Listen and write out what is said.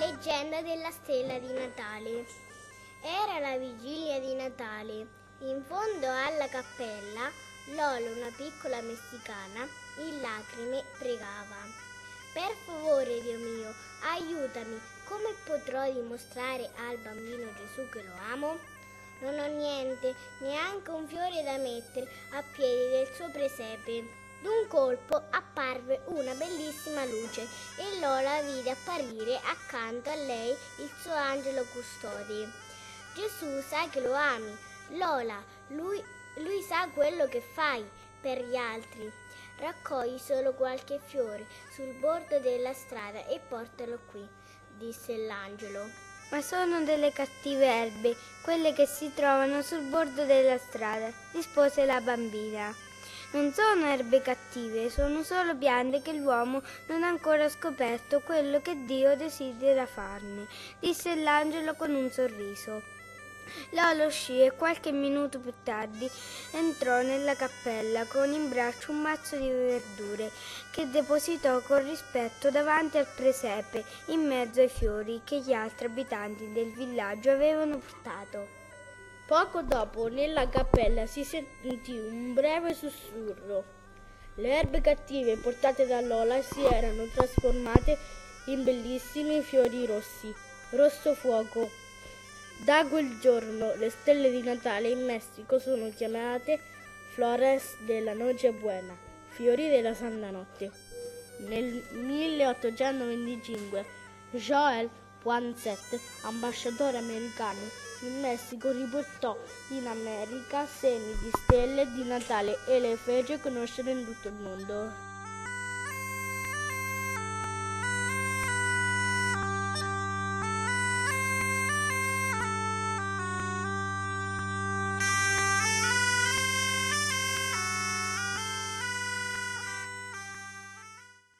leggenda della stella di Natale. Era la vigilia di Natale. In fondo alla cappella, Lola, una piccola messicana, in lacrime pregava. Per favore, Dio mio, aiutami. Come potrò dimostrare al bambino Gesù che lo amo? Non ho niente, neanche un fiore da mettere a piedi del suo presepe. D'un colpo apparve una bellissima luce e Lola vide apparire accanto a lei il suo angelo custode. Gesù sa che lo ami. Lola, lui, lui sa quello che fai per gli altri. Raccogli solo qualche fiore sul bordo della strada e portalo qui, disse l'angelo. Ma sono delle cattive erbe, quelle che si trovano sul bordo della strada, rispose la bambina. Non sono erbe cattive, sono solo piante che l'uomo non ha ancora scoperto quello che Dio desidera farne, disse l'angelo con un sorriso. Lola uscì e qualche minuto più tardi entrò nella cappella con in braccio un mazzo di verdure che depositò con rispetto davanti al presepe in mezzo ai fiori che gli altri abitanti del villaggio avevano portato. Poco dopo nella cappella si sentì un breve sussurro. Le erbe cattive portate da Lola si erano trasformate in bellissimi fiori rossi, rosso fuoco. Da quel giorno le stelle di Natale in Messico sono chiamate Flores de la Noche Buena, fiori della Santa Notte. Nel 1825 Joel Poinsett, ambasciatore americano in Messico, riportò in America semi di stelle di Natale e le fece conoscere in tutto il mondo.